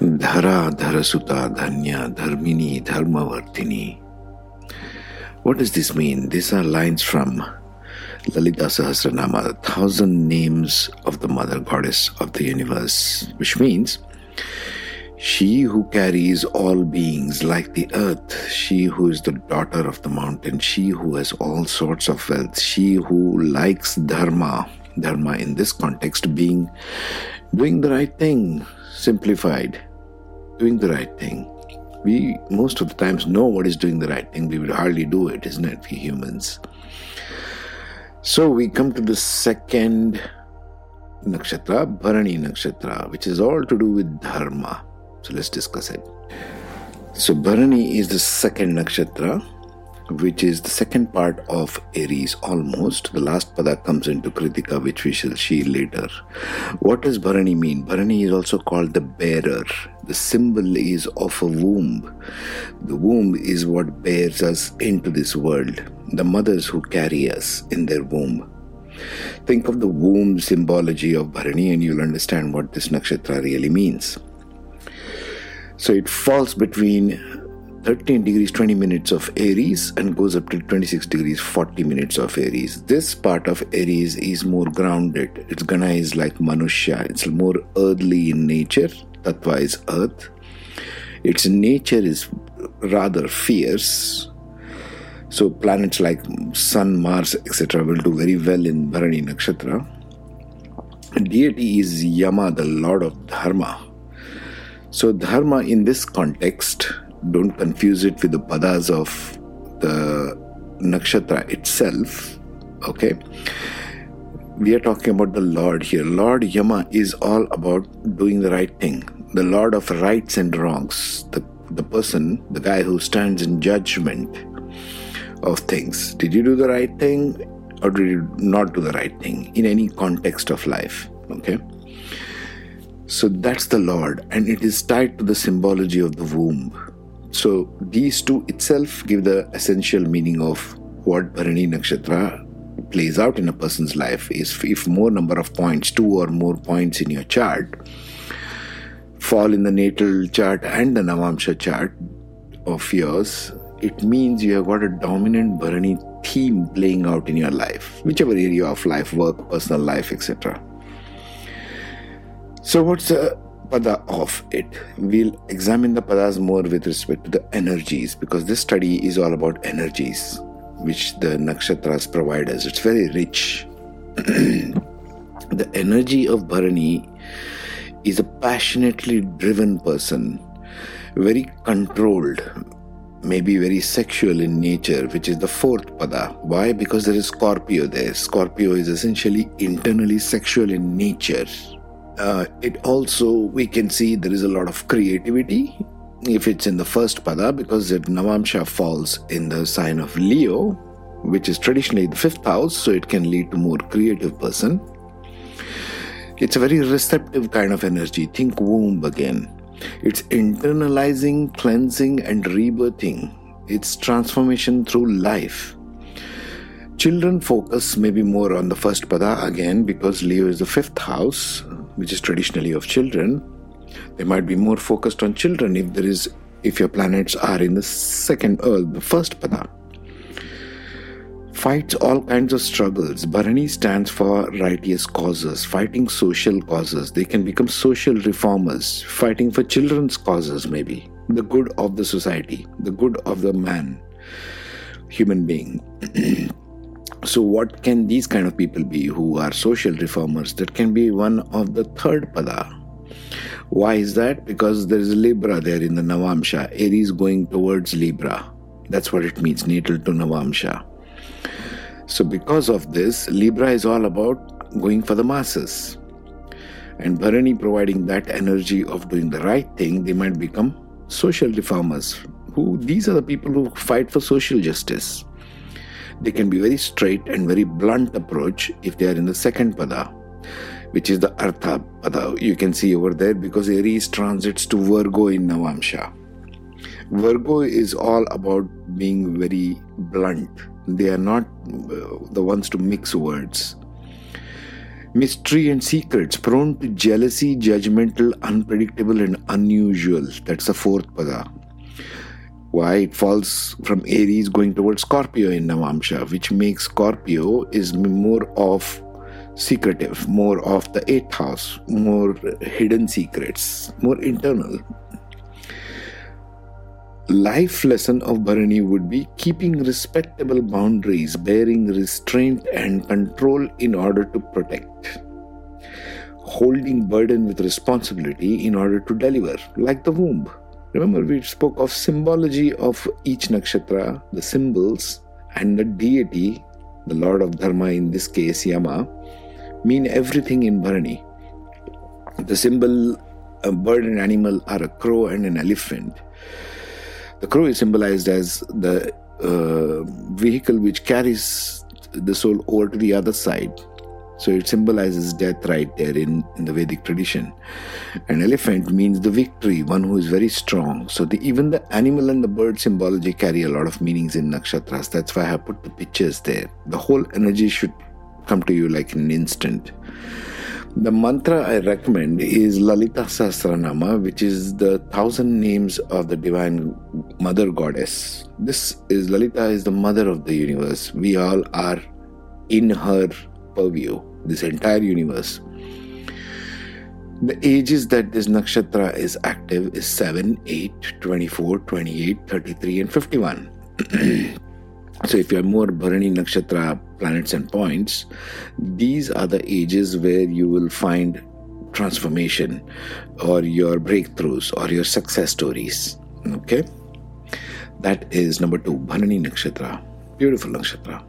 Dhara Dharasuta Dhanya Dharmini Dharmavardhini. What does this mean? These are lines from Lalita Sahasranama, the thousand names of the Mother Goddess of the universe, which means she who carries all beings like the earth, she who is the daughter of the mountain, she who has all sorts of wealth, she who likes dharma, dharma in this context being doing the right thing, simplified, doing the right thing. We most of the times know what is doing the right thing. We will hardly do it, isn't it, we humans? So we come to the second nakshatra, Bharani nakshatra, which is all to do with dharma. So let's discuss it. So Bharani is the second nakshatra which is the second part of Aries almost. The last pada comes into Kritika, which we shall see later. What does Bharani mean? Bharani is also called the bearer. The symbol is of a womb. The womb is what bears us into this world, the mothers who carry us in their womb. Think of the womb symbology of Bharani and you'll understand what this nakshatra really means. So it falls between 13 degrees 20 minutes of Aries and goes up to 26 degrees 40 minutes of Aries. This part of Aries is more grounded. Its Gana is like Manushya. It's more earthly in nature. Tattva is earth. Its nature is rather fierce. So planets like Sun, Mars, etc. will do very well in Bharani Nakshatra. Deity is Yama, the Lord of Dharma. So Dharma in this context don't confuse it with the padas of the nakshatra itself. Okay, we are talking about the Lord here. Lord Yama is all about doing the right thing, the Lord of rights and wrongs, the, the person, the guy who stands in judgment of things. Did you do the right thing or did you not do the right thing in any context of life? Okay. So that's the Lord, and it is tied to the symbology of the womb. So these two itself give the essential meaning of what Bharani Nakshatra plays out in a person's life is if more number of points, two or more points in your chart, fall in the natal chart and the Navamsha chart of yours, it means you have got a dominant Bharani theme playing out in your life, whichever area of life, work, personal life, etc. So, what's the pada of it. We'll examine the padas more with respect to the energies because this study is all about energies which the nakshatras provide us. It's very rich. the energy of Bharani is a passionately driven person, very controlled, maybe very sexual in nature, which is the fourth pada. Why? Because there is Scorpio there. Scorpio is essentially internally sexual in nature uh, it also we can see there is a lot of creativity if it's in the first pada because it Navamsha falls in the sign of Leo, which is traditionally the fifth house, so it can lead to more creative person. It's a very receptive kind of energy. Think womb again. It's internalizing, cleansing, and rebirthing. It's transformation through life. Children focus maybe more on the first pada again because Leo is the fifth house, which is traditionally of children, they might be more focused on children if there is if your planets are in the second or the first pada. Fights all kinds of struggles. Bharani stands for righteous causes, fighting social causes. They can become social reformers, fighting for children's causes, maybe. The good of the society, the good of the man, human being. So, what can these kind of people be who are social reformers? That can be one of the third pada. Why is that? Because there is Libra there in the Navamsha. Aries going towards Libra. That's what it means, natal to Navamsha. So, because of this, Libra is all about going for the masses. And Bharani providing that energy of doing the right thing, they might become social reformers. Who these are the people who fight for social justice. They can be very straight and very blunt approach if they are in the second pada, which is the Artha pada. You can see over there because Aries transits to Virgo in Navamsha. Virgo is all about being very blunt. They are not uh, the ones to mix words. mystery and secrets, prone to jealousy, judgmental, unpredictable, and unusual. That's the fourth pada. Why it falls from Aries going towards Scorpio in Navamsha, which makes Scorpio is more of secretive, more of the eighth house, more hidden secrets, more internal. Life lesson of Bharani would be keeping respectable boundaries, bearing restraint and control in order to protect. Holding burden with responsibility in order to deliver, like the womb. Remember, we spoke of symbology of each nakshatra, the symbols, and the deity, the Lord of Dharma, in this case Yama, mean everything in Bharani. The symbol, a bird and animal are a crow and an elephant. The crow is symbolized as the uh, vehicle which carries the soul over to the other side. So it symbolizes death right there in, in the Vedic tradition. An elephant means the victory, one who is very strong. So the, even the animal and the bird symbology carry a lot of meanings in nakshatras. That's why I put the pictures there. The whole energy should come to you like in an instant. The mantra I recommend is Lalita Sahasranama, which is the thousand names of the divine mother goddess. This is Lalita is the mother of the universe. We all are in her purview, this entire universe. The ages that this nakshatra is active is 7, 8, 24, 28, 33, and 51. so if you're more Bharani nakshatra planets and points, these are the ages where you will find transformation or your breakthroughs or your success stories. Okay? That is number two, Bharani Nakshatra. Beautiful Nakshatra.